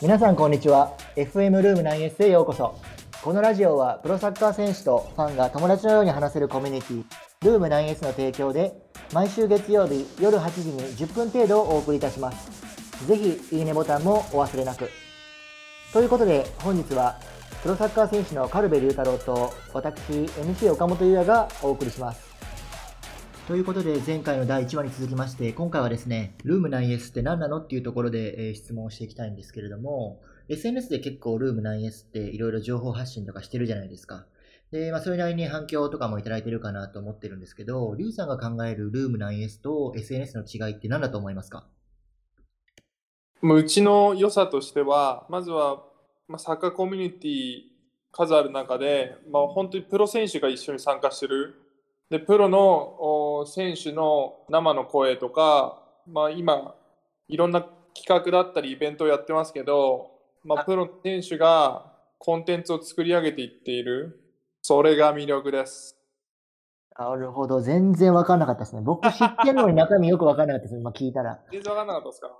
皆さんこんにちは。FM ルーム 9S へようこそ。このラジオはプロサッカー選手とファンが友達のように話せるコミュニティルーム 9S の提供で毎週月曜日夜8時に10分程度をお送りいたします。ぜひいいねボタンもお忘れなく。ということで本日はプロサッカー選手のカルベ龍太郎と私 MC 岡本優也がお送りします。ということで、前回の第1話に続きまして、今回はですね、ルーム 9S って何なのっていうところで、え、質問をしていきたいんですけれども、SNS で結構ルーム 9S っていろいろ情報発信とかしてるじゃないですか。で、まあ、それなりに反響とかもいただいてるかなと思ってるんですけど、リュウさんが考えるルーム 9S と SNS の違いって何だと思いますか？うちの良さとしては、まずは、まあ、サッカーコミュニティ数ある中で、まあ、本当にプロ選手が一緒に参加してるで、プロの選手の生の声とか、まあ今、いろんな企画だったりイベントをやってますけど、まあプロの選手がコンテンツを作り上げていっている、それが魅力です。なるほど。全然わかんなかったですね。僕知ってるのに中身よくわかんなかったですね。まあ聞いたら。全然わかんなかったですか？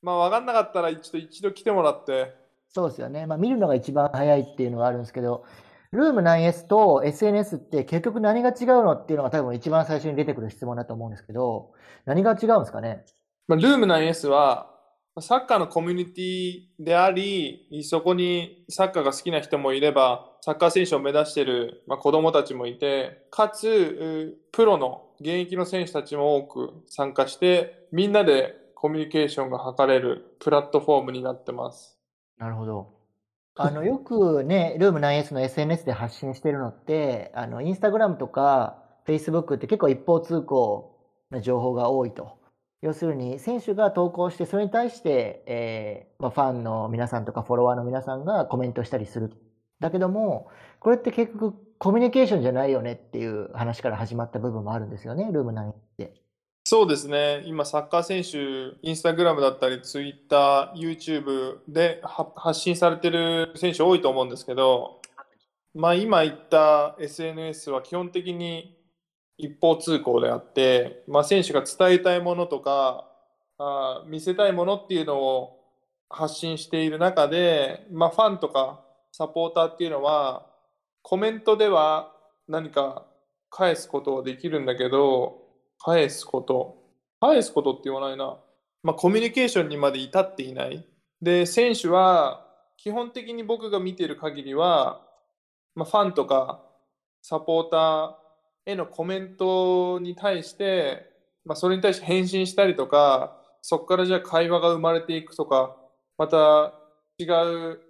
まあわかんなかったら一度一度来てもらって。そうですよね。まあ見るのが一番早いっていうのがあるんですけど、ルーム 9S と SNS って結局何が違うのっていうのが多分一番最初に出てくる質問だと思うんですけど、何が違うんですかね？まあ、ルーム 9S はサッカーのコミュニティであり、そこにサッカーが好きな人もいれば、サッカー選手を目指している、まあ、子供たちもいて、かつ、プロの現役の選手たちも多く参加して、みんなでコミュニケーションが図れるプラットフォームになってます。なるほど。あの、よくね、ルーム 9S の SNS で発信してるのって、あの、インスタグラムとか、Facebook って結構一方通行な情報が多いと。要するに、選手が投稿して、それに対して、えー、まあ、ファンの皆さんとかフォロワーの皆さんがコメントしたりする。だけども、これって結局コミュニケーションじゃないよねっていう話から始まった部分もあるんですよね、ルーム9って。そうですね、今、サッカー選手、インスタグラムだったり、ツイッター、YouTube で発信されてる選手多いと思うんですけど、まあ、今言った SNS は基本的に一方通行であって、まあ、選手が伝えたいものとかあ、見せたいものっていうのを発信している中で、まあ、ファンとかサポーターっていうのは、コメントでは何か返すことはできるんだけど、返すこと。返すことって言わないな。まあ、コミュニケーションにまで至っていない。で、選手は、基本的に僕が見てる限りは、まあ、ファンとかサポーターへのコメントに対して、まあ、それに対して返信したりとか、そこからじゃあ会話が生まれていくとか、また違う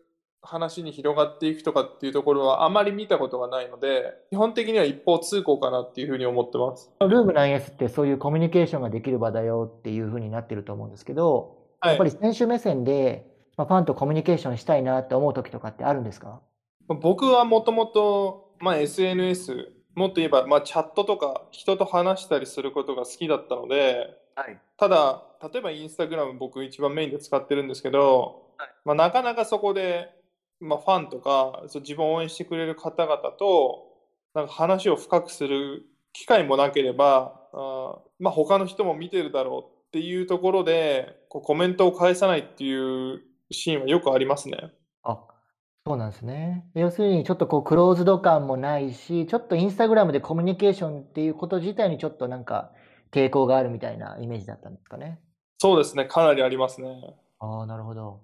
話に広がっていくとかっていうところはあまり見たことがないので、基本的には一方通行かなっていうふうに思ってます。ルーム 9S ってそういうコミュニケーションができる場だよっていうふうになってると思うんですけど、はい、やっぱり選手目線で、まあ、ファンとコミュニケーションしたいなって思う時とかってあるんですか？僕はもともと、まあ、SNS、もっと言えば、まあ、チャットとか人と話したりすることが好きだったので、はい、ただ、例えばインスタグラム僕一番メインで使ってるんですけど、はい、まあ、なかなかそこでまあ、ファンとかそう自分を応援してくれる方々となんか話を深くする機会もなければあ、まあ、他の人も見てるだろうっていうところでこうコメントを返さないっていうシーンはよくありますね。あそうなんですね。要するにちょっとこうクローズド感もないし、ちょっとインスタグラムでコミュニケーションっていうこと自体にちょっとなんか抵抗があるみたいなイメージだったんですかね。そうですね、かなりありますね。ああ、なるほど。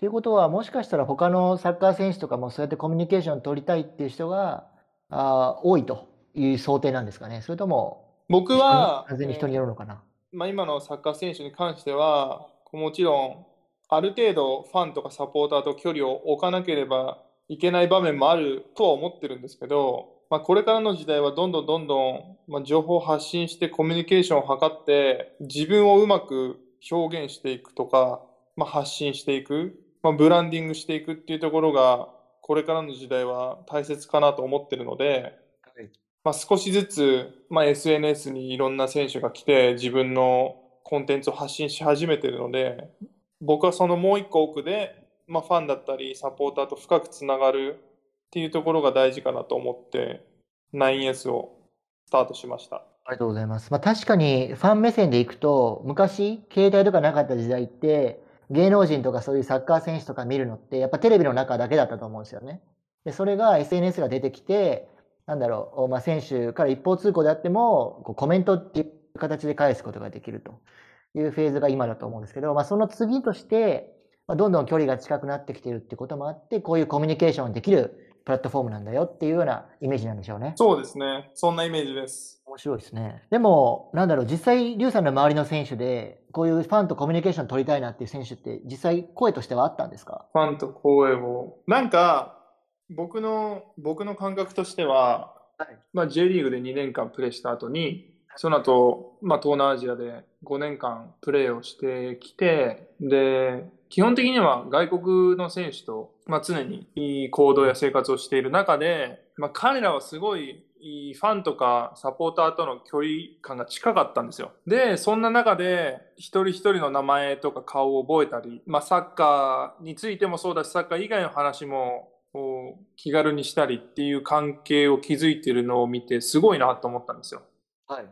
ということは、もしかしたら他のサッカー選手とかもそうやってコミュニケーション取りたいっていう人があ多いという想定なんですかね。それとも、僕は、完全に人によるのかな。えー、まあ、今のサッカー選手に関しては、もちろん、ある程度ファンとかサポーターと距離を置かなければいけない場面もあるとは思ってるんですけど、まあ、これからの時代はどんどんどんどん、まあ、情報を発信してコミュニケーションを図って自分をうまく表現していくとか、まあ、発信していくまあ、ブランディングしていくっていうところが、これからの時代は大切かなと思ってるので、はい、まあ、少しずつ、まあ、SNS にいろんな選手が来て、自分のコンテンツを発信し始めてるので、僕はそのもう一個奥で、まあ、ファンだったり、サポーターと深くつながるっていうところが大事かなと思って、9S をスタートしました。ありがとうございます。まあ、確かにファン目線でいくと、昔、携帯とかなかった時代って、芸能人とかそういうサッカー選手とか見るのって、やっぱテレビの中だけだったと思うんですよね。で、それが SNS が出てきて、なんだろう、まあ、選手から一方通行であっても、こうコメントっていう形で返すことができるというフェーズが今だと思うんですけど、まあ、その次として、まあ、どんどん距離が近くなってきてるってこともあって、こういうコミュニケーションできるプラットフォームなんだよっていうようなイメージなんでしょうね。そうですね。そんなイメージです。面白いですね。でも、なんだろう、実際、リュウさんの周りの選手で、こういうファンとコミュニケーション取りたいなっていう選手って、実際、声としてはあったんですか？ファンと声を。なんか、僕の、僕の感覚としては、はい、まあ、J リーグで2年間プレーした後に、その後、まあ、東南アジアで5年間プレーをしてきて、で、基本的には外国の選手と、まあ、常にいい行動や生活をしている中で、まあ、彼らはすごいファンとかサポーターとの距離感が近かったんですよ。で、そんな中で一人一人の名前とか顔を覚えたり、まあ、サッカーについてもそうだし、サッカー以外の話も気軽にしたりっていう関係を築いてるのを見てすごいなと思ったんですよ。はい。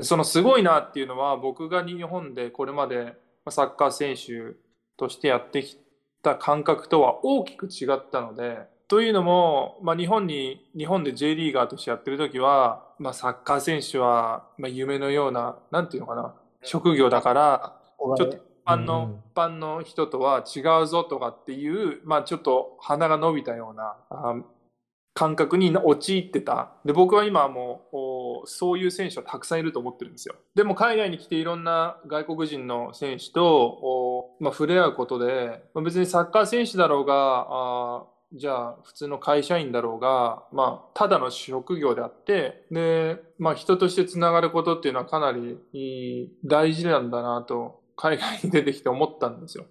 そのすごいなっていうのは僕が日本でこれまでサッカー選手としてやってきた感覚とは大きく違ったので、というのも、まあ、日本に、日本で J リーガーとしてやってる時は、まあ、サッカー選手は、まあ、夢のような、なんていうのかな、職業だから、ちょっと一般の、一般の人とは違うぞとかっていう、まあ、ちょっと鼻が伸びたような、感覚に陥ってた。で、僕は今はもう、そういう選手はたくさんいると思ってるんですよ。でも海外に来ていろんな外国人の選手と、まあ、触れ合うことで、まあ、別にサッカー選手だろうが、あじゃあ普通の会社員だろうが、まあ、ただの職業であって、で、まあ、人としてつながることっていうのはかなり大事なんだなと、海外に出てきて思ったんですよ。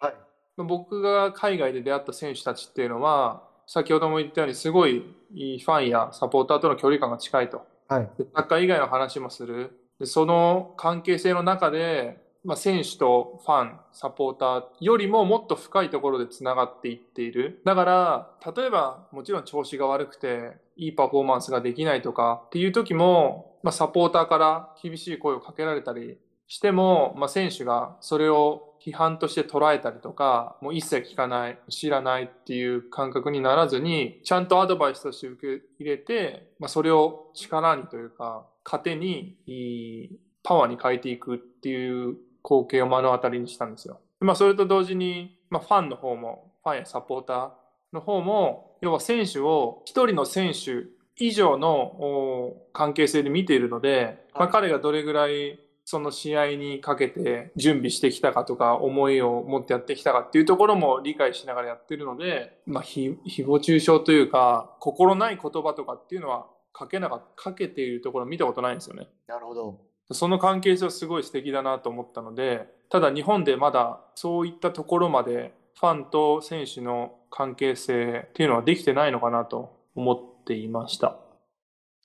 はい。僕が海外で出会った選手たちっていうのは、先ほども言ったように、すごいいいファンやサポーターとの距離感が近いと。はい。サッカー以外の話もする。でその関係性の中で、まあ、選手とファン、サポーターよりももっと深いところで繋がっていっている。だから、例えば、もちろん調子が悪くて、いいパフォーマンスができないとかっていう時も、まあ、サポーターから厳しい声をかけられたりしても、まあ、選手がそれを批判として捉えたりとか、もう一切聞かない、知らないっていう感覚にならずに、ちゃんとアドバイスとして受け入れて、まあ、それを力にというか、糧に、パワーに変えていくっていう光景を目の当たりにしたんですよ。まあ、それと同時に、まあ、ファンの方も、ファンやサポーターの方も、要は選手を一人の選手以上の関係性で見ているので、まあ、彼がどれぐらいその試合にかけて準備してきたかとか、思いを持ってやってきたかっていうところも理解しながらやってるので、まあ、ひ、誹謗中傷というか、心ない言葉とかっていうのはかけなかかけているところ見たことないんですよね。なるほど。その関係性はすごい素敵だなと思ったので、ただ日本でまだそういったところまでファンと選手の関係性っていうのはできてないのかなと思っていました。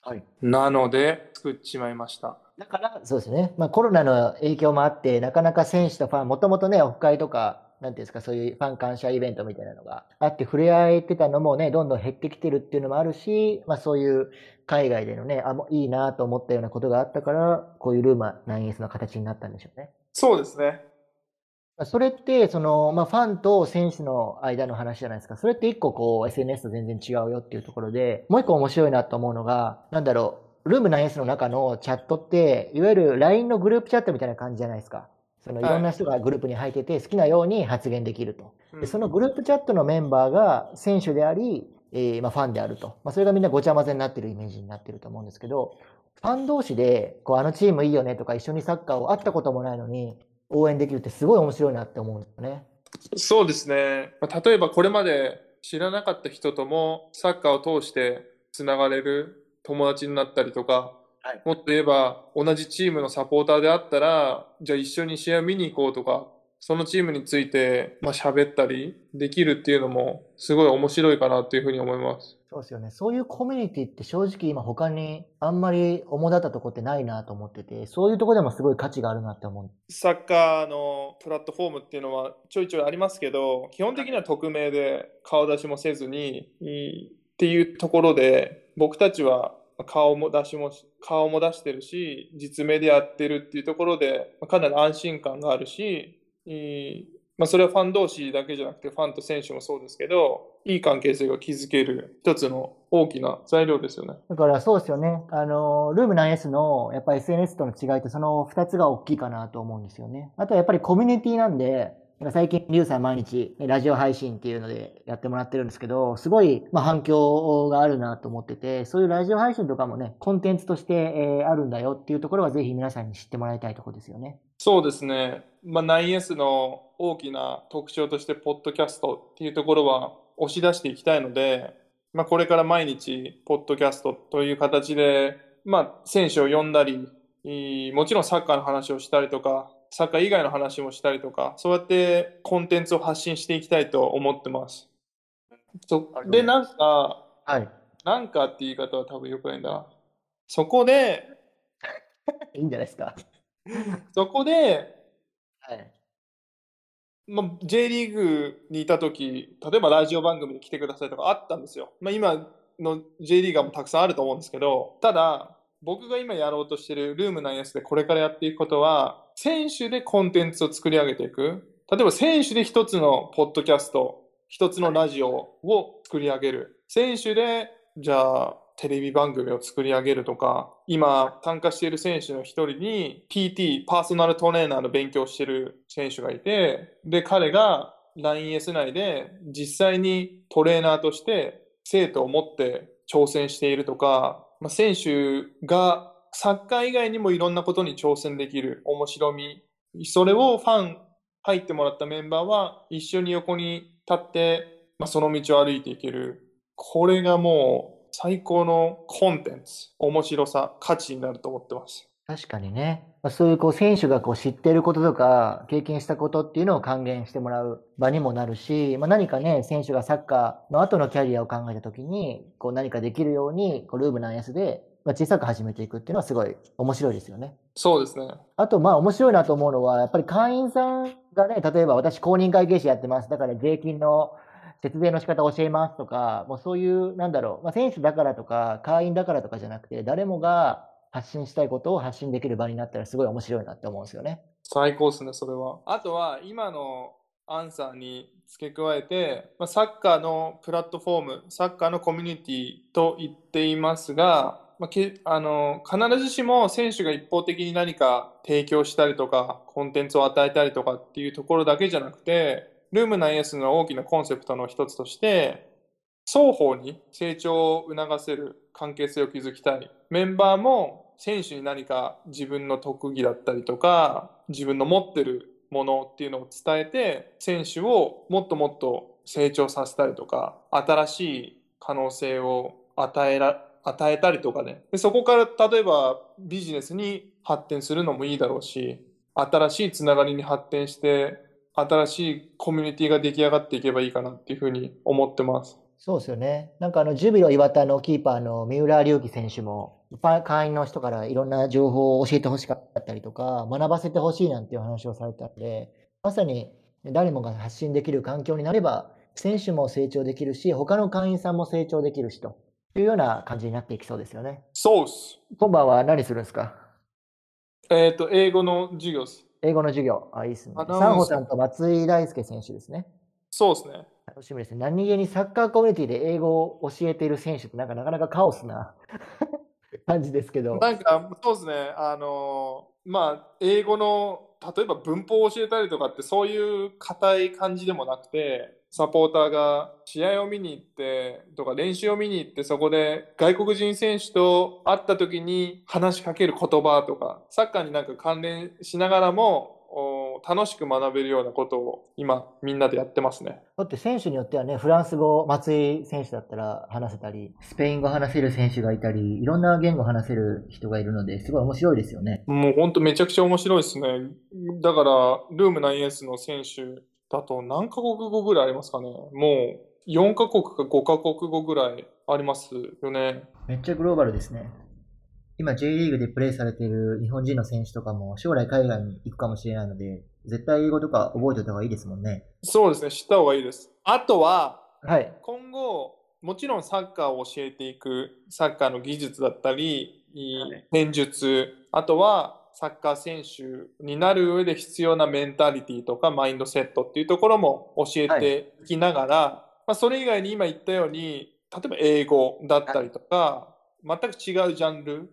はい。なので、作っちまいました。だから、そうですね。まあコロナの影響もあって、なかなか選手とファン、もともとね、オフ会とか、なんていうんですか、そういうファン感謝イベントみたいなのがあって、触れ合えてたのもね、どんどん減ってきてるっていうのもあるし、まあそういう海外でのね、あ、もういいなと思ったようなことがあったから、こういうルーマ 9S の形になったんでしょうね。そうですね。それって、その、まあ、ファンと選手の間の話じゃないですか。それって一個こう、SNS と全然違うよっていうところで、もう一個面白いなと思うのが、なんだろう、ルーム 9S の中のチャットって、いわゆる LINE のグループチャットみたいな感じじゃないですか。そのいろんな人がグループに入ってて、好きなように発言できると。でそのグループチャットのメンバーが選手であり、えー、まあファンであると。まあ、それがみんなごちゃ混ぜになってるイメージになってると思うんですけど、ファン同士で、こう、あのチームいいよねとか、一緒にサッカーを会ったこともないのに、応援できるってすごい面白いなって思うんですよね。そうですね。例えばこれまで知らなかった人ともサッカーを通してつながれる友達になったりとか、はい、もっと言えば、同じチームのサポーターであったら、じゃあ一緒に試合見に行こうとか、そのチームについて、まあ、喋ったりできるっていうのも、すごい面白いかなっていうふうに思います。そうですよね。そういうコミュニティって正直今他にあんまり主だったとこってないなと思ってて、そういうとこでもすごい価値があるなって思う。サッカーのプラットフォームっていうのはちょいちょいありますけど、基本的には匿名で顔出しもせずに、っていうところで、僕たちは顔も出しも、顔も出してるし、実名でやってるっていうところで、かなり安心感があるし、まあ、それはファン同士だけじゃなくて、ファンと選手もそうですけど、いい関係性が築ける一つの大きな材料ですよね。だからそうですよね。あの、ルーム 9S のやっぱ SNS との違いってその2つが大きいかなと思うんですよね。あとはやっぱりコミュニティなんで、最近、リュウさん毎日、ラジオ配信っていうのでやってもらってるんですけど、すごい、ま、反響があるなと思ってて、そういうラジオ配信とかもね、コンテンツとして、え、あるんだよっていうところは、ぜひ皆さんに知ってもらいたいところですよね。そうですね。まあ、9S の大きな特徴として、ポッドキャストっていうところは押し出していきたいので、まあ、これから毎日、ポッドキャストという形で、まあ、選手を呼んだり、もちろんサッカーの話をしたりとか、サッカー以外の話もしたりとか、そうやってコンテンツを発信していきたいと思ってます。そで、なんか、はい。なんかって言い方は多分よくないんだそこで、いいんじゃないですか。そこで、はい。まあ、J リーグにいた時例えばラジオ番組に来てくださいとかあったんですよ。まあ、今の J リーガーもたくさんあると思うんですけど、ただ、僕が今やろうとしてるルーム9 s でこれからやっていくことは、選手でコンテンツを作り上げていく。例えば選手で一つのポッドキャスト、一つのラジオを作り上げる。選手で、じゃあ、テレビ番組を作り上げるとか、今参加している選手の一人に PT、パーソナルトレーナーの勉強してる選手がいて、で、彼が LINES 内で実際にトレーナーとして生徒を持って挑戦しているとか、まあ、選手がサッカー以外にもいろんなことに挑戦できる面白み、それをファン入ってもらったメンバーは一緒に横に立って、まあ、その道を歩いていける。これがもう最高のコンテンツ、面白さ、価値になると思ってます。確かにね。そういうこう選手がこう知っていることとか経験したことっていうのを還元してもらう場にもなるし、まあ、何かね、選手がサッカーの後のキャリアを考えたときに、こう何かできるように、こうルームなんやすでまあ、小さく始めていくっていうのはすごい面白いですよね。そうですね。あと、まあ面白いなと思うのは、やっぱり会員さんがね、例えば私公認会計士やってます。だから税金の節税の仕方教えますとか、もうそういう、なんだろう、まあ、選手だからとか、会員だからとかじゃなくて、誰もが発信したいことを発信できる場になったらすごい面白いなって思うんですよね。最高ですね、それは。あとは、今のアンサーに付け加えて、ま、サッカーのプラットフォーム、サッカーのコミュニティと言っていますが、まあ、けあの必ずしも選手が一方的に何か提供したりとかコンテンツを与えたりとかっていうところだけじゃなくてルームナイエスの大きなコンセプトの一つとして双方に成長を促せる関係性を築きたいメンバーも選手に何か自分の特技だったりとか自分の持ってるものっていうのを伝えて選手をもっともっと成長させたりとか新しい可能性を与えら与えたりとかねでそこから例えばビジネスに発展するのもいいだろうし新しいつながりに発展して新しいコミュニティが出来上がっていけばいいかなっていうふうに思ってます。そうですよね。なんかあの、ジュビロ磐田のキーパーの三浦龍樹選手も、会員の人からいろんな情報を教えてほしかったりとか、学ばせてほしいなんていう話をされたんで、まさに誰もが発信できる環境になれば、選手も成長できるし、他の会員さんも成長できるしと。いうような感じになっていきそうですよね。そうっす。今晩は何するんですか？えっ、ー、と、英語の授業です。英語の授業。あ、いいですね。サンホさんと松井大輔選手ですね。そうですね。楽しみですね。何気にサッカーコミュニティで英語を教えている選手ってなんかなかなかカオスな 感じですけど。なんか、そうですね。あの、まあ、英語の、例えば文法を教えたりとかってそういう硬い感じでもなくて、サポーターが試合を見に行ってとか練習を見に行ってそこで外国人選手と会った時に話しかける言葉とかサッカーになんか関連しながらも楽しく学べるようなことを今みんなでやってますね。だって選手によってはね、フランス語、松井選手だったら話せたり、スペイン語話せる選手がいたり、いろんな言語話せる人がいるので、すごい面白いですよね。もう本当めちゃくちゃ面白いですね。だから、ルーム 9S の選手だと何カ国語ぐらいありますかねもう4カ国か5カ国語ぐらいありますよね。めっちゃグローバルですね。今 J リーグでプレーされている日本人の選手とかも将来海外に行くかもしれないので、絶対英語とか覚えておいた方がいいですもんね。そうですね、知った方がいいです。あとは、はい、今後、もちろんサッカーを教えていく、サッカーの技術だったり、戦術、あとはサッカー選手になる上で必要なメンタリティとかマインドセットっていうところも教えていきながら、はい、まあ、それ以外に今言ったように例えば英語だったりとか、全く違うジャンル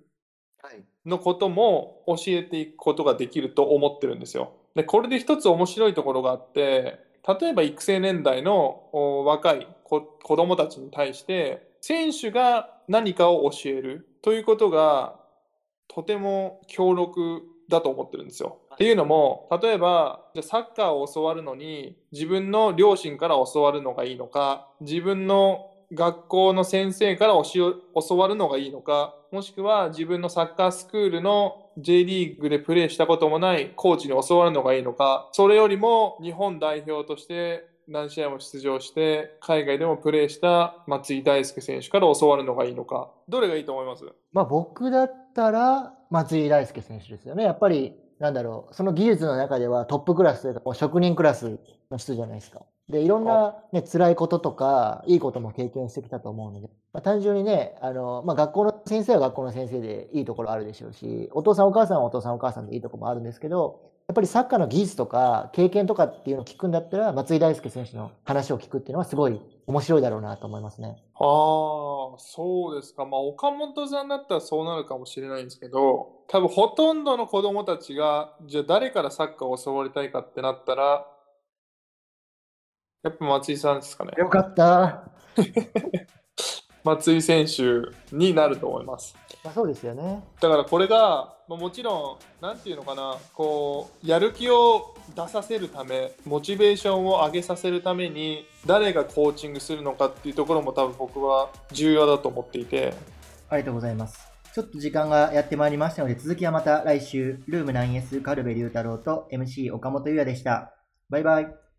のことも教えていくことができると思ってるんですよ。でこれで一つ面白いところがあって例えば育成年代の若い子供たちに対して選手が何かを教えるということがとても強力だと思ってるんですよ。っていうのも例えばじゃサッカーを教わるのに自分の両親から教わるのがいいのか自分の学校の先生から教わるのがいいのかもしくは自分のサッカースクールの J リーグでプレーしたこともないコーチに教わるのがいいのかそれよりも日本代表として何試合も出場して海外でもプレーした松井大輔選手から教わるのがいいのかどれがいいと思います？まあ僕だったら松井大輔選手ですよね。やっぱりなんだろうその技術の中ではトップクラスというか職人クラスの人じゃないですか。でいろんな、ね、辛いこととかいいことも経験してきたと思うので、まあ、単純にねあの、まあ、学校の先生は学校の先生でいいところあるでしょうしお父さんお母さんはお父さんお母さんでいいところもあるんですけどやっぱりサッカーの技術とか経験とかっていうのを聞くんだったら、松井大輔選手の話を聞くっていうのはすごい面白いだろうなと思いますね。ああ、そうですか。まあ、岡本さんだったらそうなるかもしれないんですけど、多分ほとんどの子供たちが、じゃあ誰からサッカーを教わりたいかってなったら、やっぱ松井さんですかね。よかった。松井選手になると思います。まあ、そうですよね。だからこれが、まあ、もちろん、なんていうのかな、こう、やる気を出させるため、モチベーションを上げさせるために、誰がコーチングするのかっていうところも多分僕は重要だと思っていて。ありがとうございます。ちょっと時間がやってまいりましたので、続きはまた来週、ルーム 9S カルベ龍太郎と MC 岡本優也でした。バイバイ。